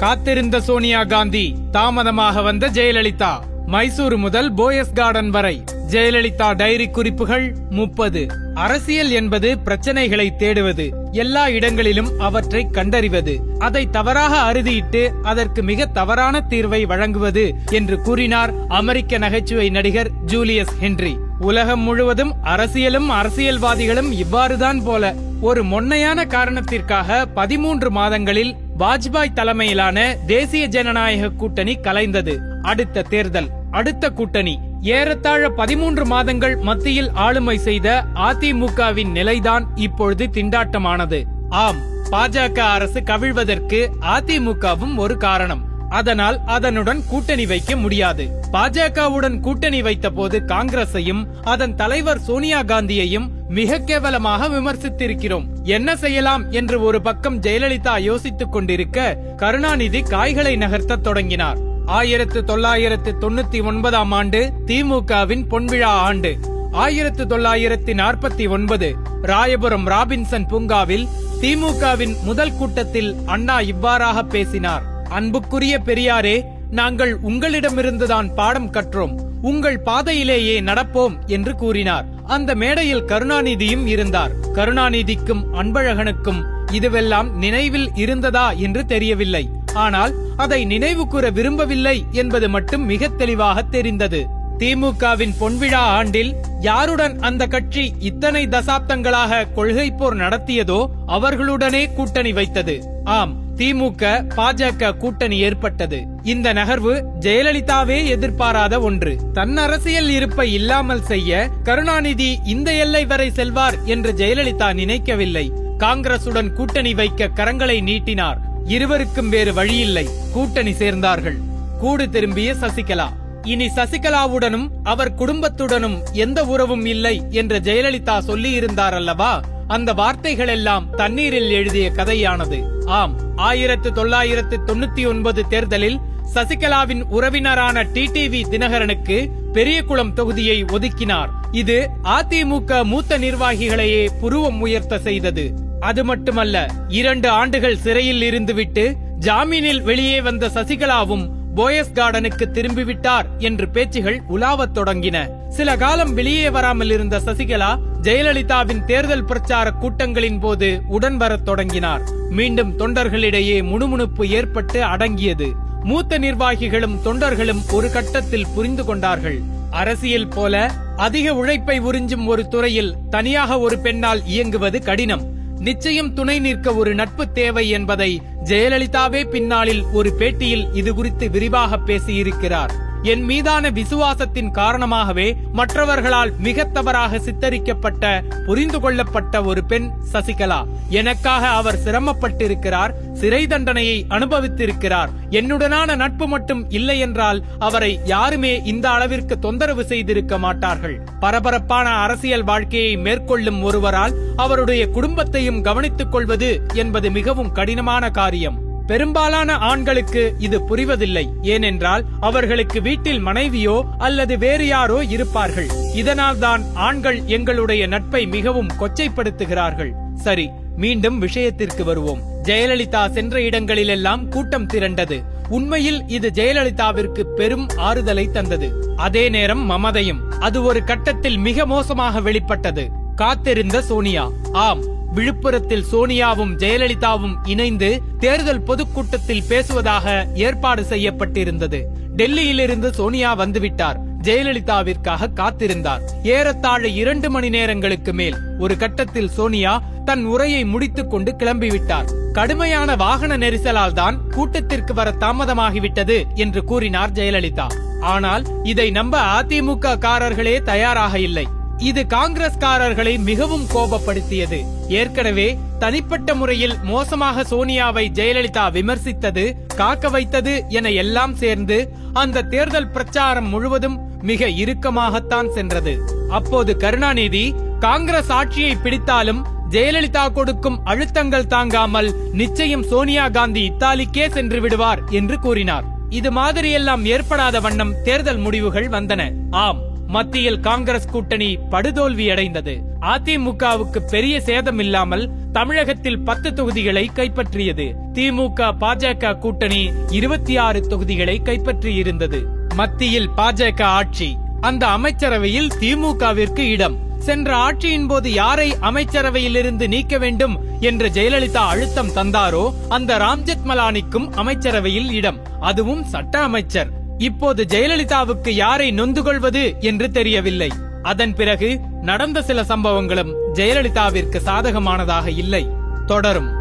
காத்திருந்த சோனியா காந்தி தாமதமாக வந்த ஜெயலலிதா. மைசூரு முதல் போயஸ் கார்டன் வரை. ஜெயலலிதா டைரி குறிப்புகள் முப்பது. அரசியல் என்பது பிரச்சனைகளை தேடுவது. எல்லா இடங்களிலும் அவற்றை கண்டறிவது. அதை தவறாக அறுதியிட்டு அதற்கு மிக தவறான தீர்வை வழங்குவது என்று கூறினார் அமெரிக்க நகைச்சுவை நடிகர் ஜூலியஸ் ஹென்றி. உலகம் முழுவதும் அரசியலும் அரசியல்வாதிகளும் இவ்வாறுதான் போல ஒரு மொன்னையான காரணத்திற்காக பதிமூன்று மாதங்களில் வாஜ்பாய் தலைமையிலான தேசிய ஜனநாயக கூட்டணி கலைந்தது. அடுத்த தேர்தல் அடுத்த கூட்டணி. ஏறத்தாழ பதிமூன்று மாதங்கள் மத்தியில் ஆளுமை செய்த அதிமுகவின் நிலைதான் இப்பொழுது திண்டாட்டமானது. ஆம் பாஜக அரசு கவிழ்வதற்கு அதிமுகவும் ஒரு காரணம். அதனால் அதனுடன் கூட்டணி வைக்க முடியாது. பாஜகவுடன் கூட்டணி வைத்த போது காங்கிரஸையும் அதன் தலைவர் சோனியா காந்தியையும் மிக கேவலமாக விமர்சித்திருக்கிறோம். என்ன செய்யலாம் என்று ஒரு பக்கம் ஜெயலலிதா யோசித்துக் கொண்டிருக்க கருணாநிதி காய்களை நகர்த்த தொடங்கினார். ஆயிரத்து தொள்ளாயிரத்து தொண்ணூத்தி ஒன்பதாம் ஆண்டு திமுகவின் பொன்விழா ஆண்டு. ஆயிரத்து தொள்ளாயிரத்தி நாற்பத்தி ஒன்பது ராயபுரம் ராபின்சன் பூங்காவில் திமுகவின் முதல் கூட்டத்தில் அண்ணா இவ்வாறாக பேசினார். அன்புக்குரிய பெரியாரே நாங்கள் உங்களிடமிருந்துதான் பாடம் கற்றோம். உங்கள் பாதையிலேயே நடப்போம் என்று கூறினார். அந்த மேடையில் கருணாநிதியும் இருந்தார். கருணாநிதிக்கும் அன்பழகனுக்கும் இதுவெல்லாம் நினைவில் இருந்ததா என்று தெரியவில்லை. ஆனால் அதை நினைவு கூற விரும்பவில்லை என்பது மட்டும் மிக தெளிவாக தெரிந்தது. திமுகவின் பொன்விழா ஆண்டில் யாருடன் அந்த கட்சி இத்தனை தசாப்தங்களாக கொள்கை போர் நடத்தியதோ அவர்களுடனே கூட்டணி வைத்தது. ஆம் திமுக பாஜக கூட்டணி ஏற்பட்டது. இந்த நகர்வு ஜெயலலிதாவே எதிர்பாராத ஒன்று. தன் அரசியல் இருப்பை இல்லாமல் செய்ய கருணாநிதி இந்த எல்லை வரை செல்வார் என்று ஜெயலலிதா நினைக்கவில்லை. காங்கிரசுடன் கூட்டணி வைக்க கரங்களை நீட்டினார். இருவருக்கும் வேறு வழியில்லை. கூட்டணி சேர்ந்தார்கள். கூடு திரும்பிய சசிகலா. இனி சசிகலாவுடனும் அவர் குடும்பத்துடனும் எந்த உறவும் இல்லை என்று ஜெயலலிதா சொல்லியிருந்தார் அல்லவா? அந்த வார்த்தைகள் எல்லாம் தண்ணீரில் எழுதிய கதையானது. ஆம் ஆயிரத்து தொள்ளாயிரத்து தொண்ணூத்தி ஒன்பது தேர்தலில் சசிகலாவின் உறவினரான டிடிவி தினகரனுக்கு பெரியகுளம் தொகுதியை ஒதுக்கினார். இது அதிமுக மூத்த நிர்வாகிகளையே புருவம் உயர்த்த செய்தது. அது மட்டுமல்ல இரண்டு ஆண்டுகள் சிறையில் இருந்துவிட்டு ஜாமீனில் வெளியே வந்த சசிகலாவும் போயஸ் கார்டனுக்கு திரும்பிவிட்டார் என்று பேச்சுகள் உலாவத் தொடங்கின. சில காலம் வெளியே வராமல் இருந்த சசிகலா ஜெயலலிதாவின் தேர்தல் பிரச்சார கூட்டங்களின் போது உடன் வரத் தொடங்கினார். மீண்டும் தொண்டர்களிடையே முணுமுணுப்பு ஏற்பட்டு அடங்கியது. மூத்த நிர்வாகிகளும் தொண்டர்களும் ஒரு கட்டத்தில் புரிந்து கொண்டார்கள். அரசியல் போல அதிக உழைப்பை உறிஞ்சும் ஒரு துறையில் தனியாக ஒரு பெண்ணால் இயங்குவது கடினம். நிச்சயம் துணை நிற்க ஒரு நட்பு தேவை என்பதை ஜெயலலிதாவே பின்னாளில் ஒரு பேட்டியில் இது குறித்து விரிவாக பேசியிருக்கிறார். என் மீதான விசுவாசத்தின் காரணமாகவே மற்றவர்களால் மிக தவறாக சித்தரிக்கப்பட்ட புரிந்து கொள்ளப்பட்ட ஒரு பெண் சசிகலா. எனக்காக அவர் சிரமப்பட்டிருக்கிறார் சிறை தண்டனையை அனுபவித்திருக்கிறார். என்னுடனான நட்பு மட்டும் இல்லை என்றால் அவரை யாருமே இந்த அளவிற்கு தொந்தரவு செய்திருக்க மாட்டார்கள். பரபரப்பான அரசியல் வாழ்க்கையை மேற்கொள்ளும் ஒருவரால் அவருடைய குடும்பத்தையும் கவனித்துக் கொள்வது என்பது மிகவும் கடினமான காரியம். பெரும்பாலான ஆண்களுக்கு இது புரிவதில்லை. ஏனென்றால் அவர்களுக்கு வீட்டில் மனைவியோ அல்லது வேறு யாரோ இருப்பார்கள். இதனால் தான் ஆண்கள் எங்களுடைய நட்பை மிகவும் கொச்சைப்படுத்துகிறார்கள். சரி மீண்டும் விஷயத்திற்கு வருவோம். ஜெயலலிதா சென்ற இடங்களிலெல்லாம் கூட்டம் திரண்டது. உண்மையில் இது ஜெயலலிதாவிற்கு பெரும் ஆறுதலை தந்தது. அதே நேரம் மமதையும் அது ஒரு கட்டத்தில் மிக மோசமாக வெளிப்பட்டது. காத்திருந்த சோனியா ஆம் விழுப்புரத்தில் சோனியாவும் ஜெயலலிதாவும் இணைந்து தேர்தல் பொதுக்கூட்டத்தில் பேசுவதாக ஏற்பாடு செய்யப்பட்டிருந்தது. டெல்லியிலிருந்து சோனியா வந்துவிட்டார். ஜெயலலிதாவிற்காக காத்திருந்தார். ஏறத்தாழ இரண்டு மணி நேரங்களுக்கு மேல் ஒரு கட்டத்தில் சோனியா தன் உரையை முடித்துக் கொண்டு கிளம்பிவிட்டார். கடுமையான வாகன நெரிசலால் தான் கூட்டத்திற்கு வர தாமதமாகிவிட்டது என்று கூறினார் ஜெயலலிதா. ஆனால் இதை நம்ப அதிமுக காரர்களே தயாராக இல்லை. இது காங்கிரஸ்காரர்களை மிகவும் கோபப்படுத்தியது. ஏற்கனவே தனிப்பட்ட முறையில் மோசமாக சோனியாவை ஜெயலலிதா விமர்சித்தது காக்க வைத்தது என எல்லாம் சேர்ந்து அந்த தேர்தல் பிரச்சாரம் முழுவதும் மிக இறுக்கமாகத்தான் சென்றது. அப்போது கருணாநிதி காங்கிரஸ் ஆட்சியை பிடித்தாலும் ஜெயலலிதா கொடுக்கும் அழுத்தங்கள் தாங்காமல் நிச்சயம் சோனியா காந்தி இத்தாலிக்கே சென்று விடுவார் என்று கூறினார். இது மாதிரியெல்லாம் ஏற்படாத வண்ணம் தேர்தல் முடிவுகள் வந்தன. ஆம். மத்தியில் காங்கிரஸ் கூட்டணி படுதோல்வி அடைந்தது அதிமுகவுக்கு பெரிய சேதம் இல்லாமல் தமிழகத்தில் பத்து தொகுதிகளை கைப்பற்றியது. திமுக பாஜக கூட்டணி இருபத்தி ஆறு தொகுதிகளை கைப்பற்றியிருந்தது. மத்தியில் பாஜக ஆட்சி. அந்த அமைச்சரவையில் திமுகவிற்கு இடம். சென்ற ஆட்சியின் போது யாரை அமைச்சரவையிலிருந்து நீக்க வேண்டும் என்று ஜெயலலிதா அழுத்தம் தந்தாரோ அந்த ராம்ஜெத் மலானிக்கும் அமைச்சரவையில் இடம். அதுவும் சட்ட அமைச்சர். இப்போது ஜெயலலிதாவுக்கு யாரை நொந்து கொள்வது என்று தெரியவில்லை. அதன் பிறகு நடந்த சில சம்பவங்களும் ஜெயலலிதாவிற்கு சாதகமானதாக இல்லை. தொடரும்.